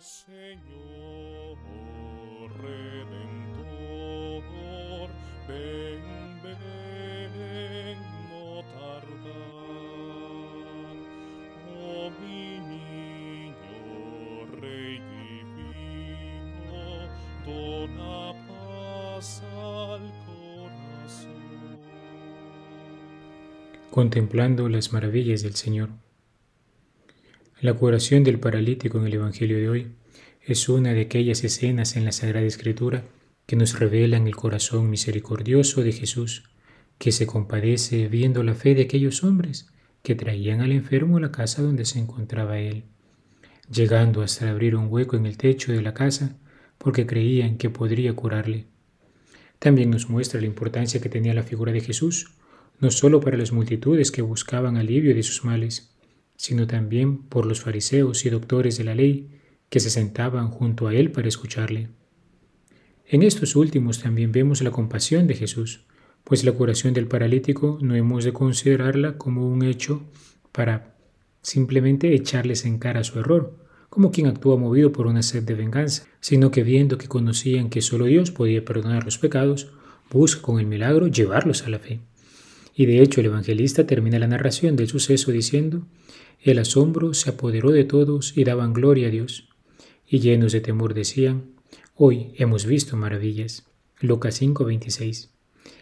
Señor Redentor, ven, ven, no tardar. Oh mi niño, Rey divino, dona paz al corazón. Contemplando las maravillas del Señor. La curación del paralítico en el Evangelio de hoy es una de aquellas escenas en la Sagrada Escritura que nos revelan el corazón misericordioso de Jesús, que se compadece viendo la fe de aquellos hombres que traían al enfermo a la casa donde se encontraba él, llegando hasta abrir un hueco en el techo de la casa porque creían que podría curarle. También nos muestra la importancia que tenía la figura de Jesús, no solo para las multitudes que buscaban alivio de sus males, sino también por los fariseos y doctores de la ley que se sentaban junto a él para escucharle. En estos últimos también vemos la compasión de Jesús, pues la curación del paralítico no hemos de considerarla como un hecho para simplemente echarles en cara su error, como quien actúa movido por una sed de venganza, sino que viendo que conocían que solo Dios podía perdonar los pecados, busca con el milagro llevarlos a la fe. Y de hecho el evangelista termina la narración del suceso diciendo, el asombro se apoderó de todos y daban gloria a Dios. Y llenos de temor decían, Hoy hemos visto maravillas. Lucas 5:26.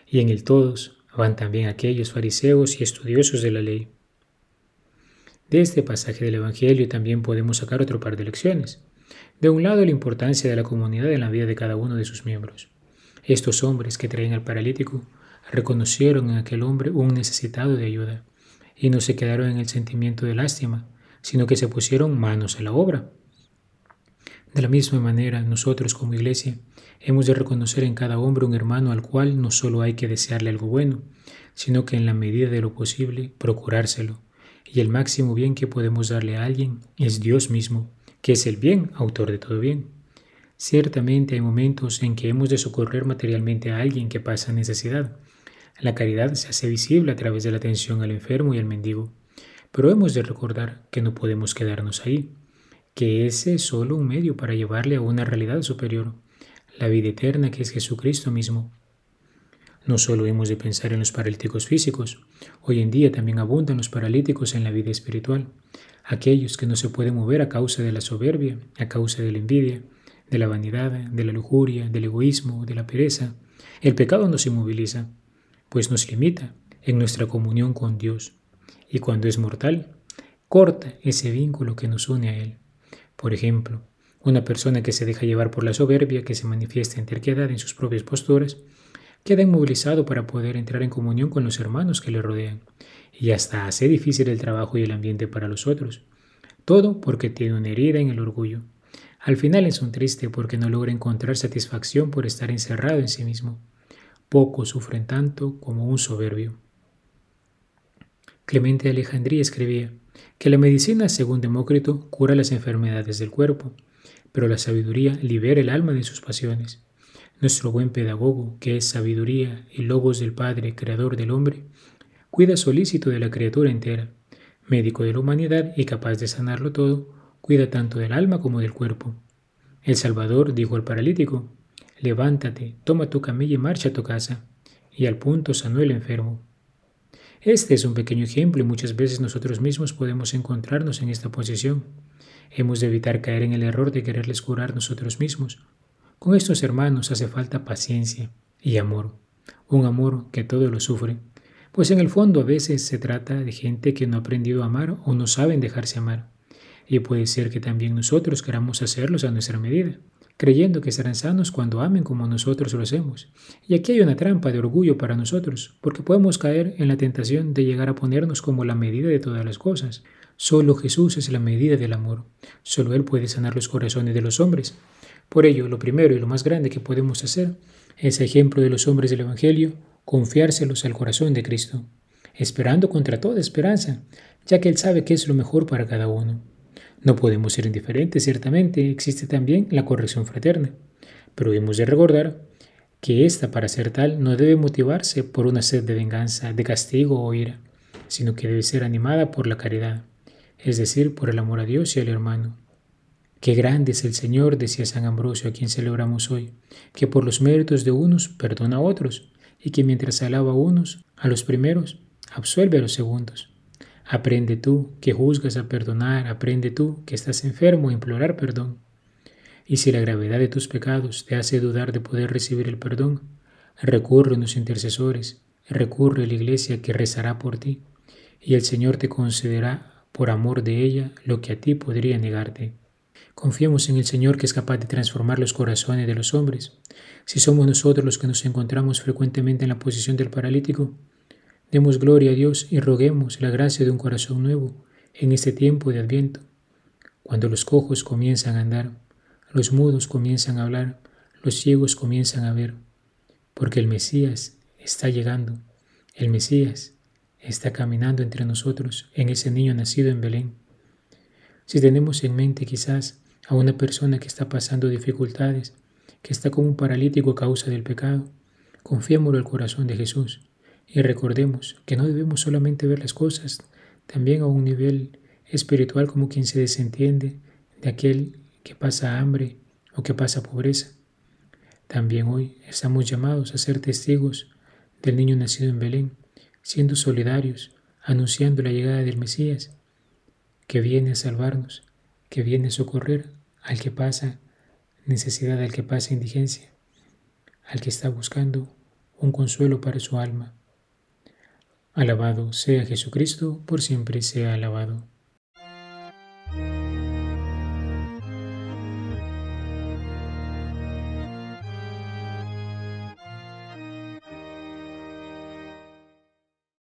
Y en el todos van también aquellos fariseos y estudiosos de la ley. De este pasaje del Evangelio también podemos sacar otro par de lecciones. De un lado, la importancia de la comunidad en la vida de cada uno de sus miembros. Estos hombres que traen al paralítico reconocieron en aquel hombre un necesitado de ayuda y no se quedaron en el sentimiento de lástima, sino que se pusieron manos a la obra. De la misma manera, nosotros como iglesia hemos de reconocer en cada hombre un hermano al cual no solo hay que desearle algo bueno, sino que en la medida de lo posible procurárselo. Y el máximo bien que podemos darle a alguien es Dios mismo, que es el bien, autor de todo bien. Ciertamente hay momentos en que hemos de socorrer materialmente a alguien que pasa necesidad, la caridad se hace visible a través de la atención al enfermo y al mendigo, pero hemos de recordar que no podemos quedarnos ahí, que ese es solo un medio para llevarle a una realidad superior, la vida eterna que es Jesucristo mismo. No solo hemos de pensar en los paralíticos físicos, hoy en día también abundan los paralíticos en la vida espiritual, aquellos que no se pueden mover a causa de la soberbia, a causa de la envidia, de la vanidad, de la lujuria, del egoísmo, de la pereza. El pecado nos inmoviliza, pues nos limita en nuestra comunión con Dios y cuando es mortal, corta ese vínculo que nos une a Él. Por ejemplo, una persona que se deja llevar por la soberbia, que se manifiesta en terquedad en sus propias posturas, queda inmovilizado para poder entrar en comunión con los hermanos que le rodean y hasta hace difícil el trabajo y el ambiente para los otros. Todo porque tiene una herida en el orgullo. Al final es un triste porque no logra encontrar satisfacción por estar encerrado en sí mismo. Pocos sufren tanto como un soberbio. Clemente de Alejandría escribía que la medicina, según Demócrito, cura las enfermedades del cuerpo, pero la sabiduría libera el alma de sus pasiones. Nuestro buen pedagogo, que es sabiduría y logos del Padre, creador del hombre, cuida solícito de la criatura entera, médico de la humanidad y capaz de sanarlo todo, cuida tanto del alma como del cuerpo. El Salvador dijo al paralítico, levántate, toma tu camilla y marcha a tu casa. Y al punto sanó el enfermo. Este es un pequeño ejemplo y muchas veces nosotros mismos podemos encontrarnos en esta posición. Hemos de evitar caer en el error de quererles curar nosotros mismos. Con estos hermanos hace falta paciencia y amor, un amor que todo lo sufre, pues en el fondo a veces se trata de gente que no ha aprendido a amar o no saben dejarse amar, y puede ser que también nosotros queramos hacerlos a nuestra medida creyendo que serán sanos cuando amen como nosotros lo hacemos. Y aquí hay una trampa de orgullo para nosotros, porque podemos caer en la tentación de llegar a ponernos como la medida de todas las cosas. Solo Jesús es la medida del amor. Solo Él puede sanar los corazones de los hombres. Por ello, lo primero y lo más grande que podemos hacer es, ejemplo de los hombres del Evangelio, confiárselos al corazón de Cristo, esperando contra toda esperanza, ya que Él sabe qué es lo mejor para cada uno. No podemos ser indiferentes, ciertamente existe también la corrección fraterna, pero hemos de recordar que esta para ser tal no debe motivarse por una sed de venganza, de castigo o ira, sino que debe ser animada por la caridad, es decir, por el amor a Dios y al hermano. Qué grande es el Señor, decía San Ambrosio, a quien celebramos hoy, que por los méritos de unos perdona a otros, y que mientras alaba a unos, a los primeros, absuelve a los segundos. Aprende tú, que juzgas a perdonar, aprende tú, que estás enfermo, a implorar perdón. Y si la gravedad de tus pecados te hace dudar de poder recibir el perdón, recurre a los intercesores, recurre a la iglesia que rezará por ti, y el Señor te concederá por amor de ella lo que a ti podría negarte. Confiemos en el Señor que es capaz de transformar los corazones de los hombres. Si somos nosotros los que nos encontramos frecuentemente en la posición del paralítico, demos gloria a Dios y roguemos la gracia de un corazón nuevo en este tiempo de Adviento, cuando los cojos comienzan a andar, los mudos comienzan a hablar, los ciegos comienzan a ver, porque el Mesías está llegando, el Mesías está caminando entre nosotros en ese niño nacido en Belén. Si tenemos en mente quizás a una persona que está pasando dificultades, que está como un paralítico a causa del pecado, confiémoslo al corazón de Jesús y recordemos que no debemos solamente ver las cosas también a un nivel espiritual como quien se desentiende de aquel que pasa hambre o que pasa pobreza. También hoy estamos llamados a ser testigos del niño nacido en Belén, siendo solidarios, anunciando la llegada del Mesías, que viene a salvarnos, que viene a socorrer al que pasa necesidad, al que pasa indigencia, al que está buscando un consuelo para su alma. Alabado sea Jesucristo, por siempre sea alabado.